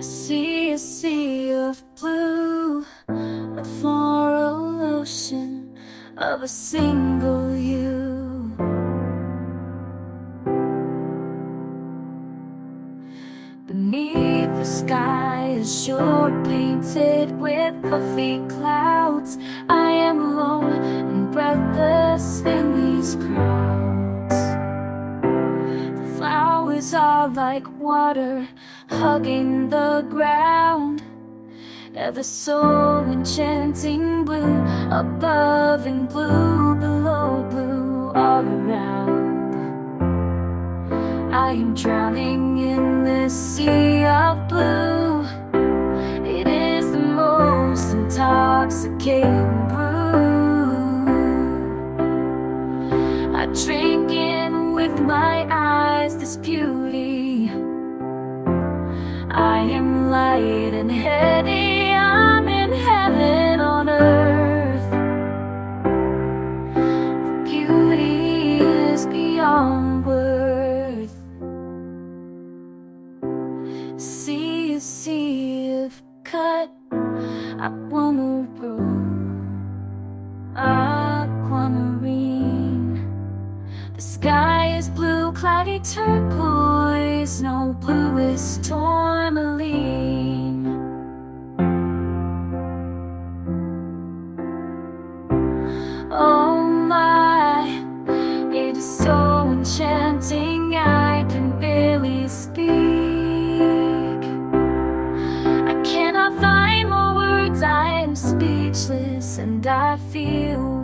I see a sea of blue, a floral ocean of a single you. Beneath the sky, a shore painted with puffy clouds. I am alone are like water hugging the ground. Ever so enchanting blue above and blue below, blue all around. I am drowning in this sea of blue. It is the most intoxicating my eyes this beauty. I am light and heady. I'm in heaven on earth. Beauty is beyond worth. See a sea of cut. Aquamarine. Aquamarine. The sky is blue, turquoise. No bluest tourmaline. Oh my, it is so enchanting. I can barely speak. I cannot find more words. I am speechless and I feel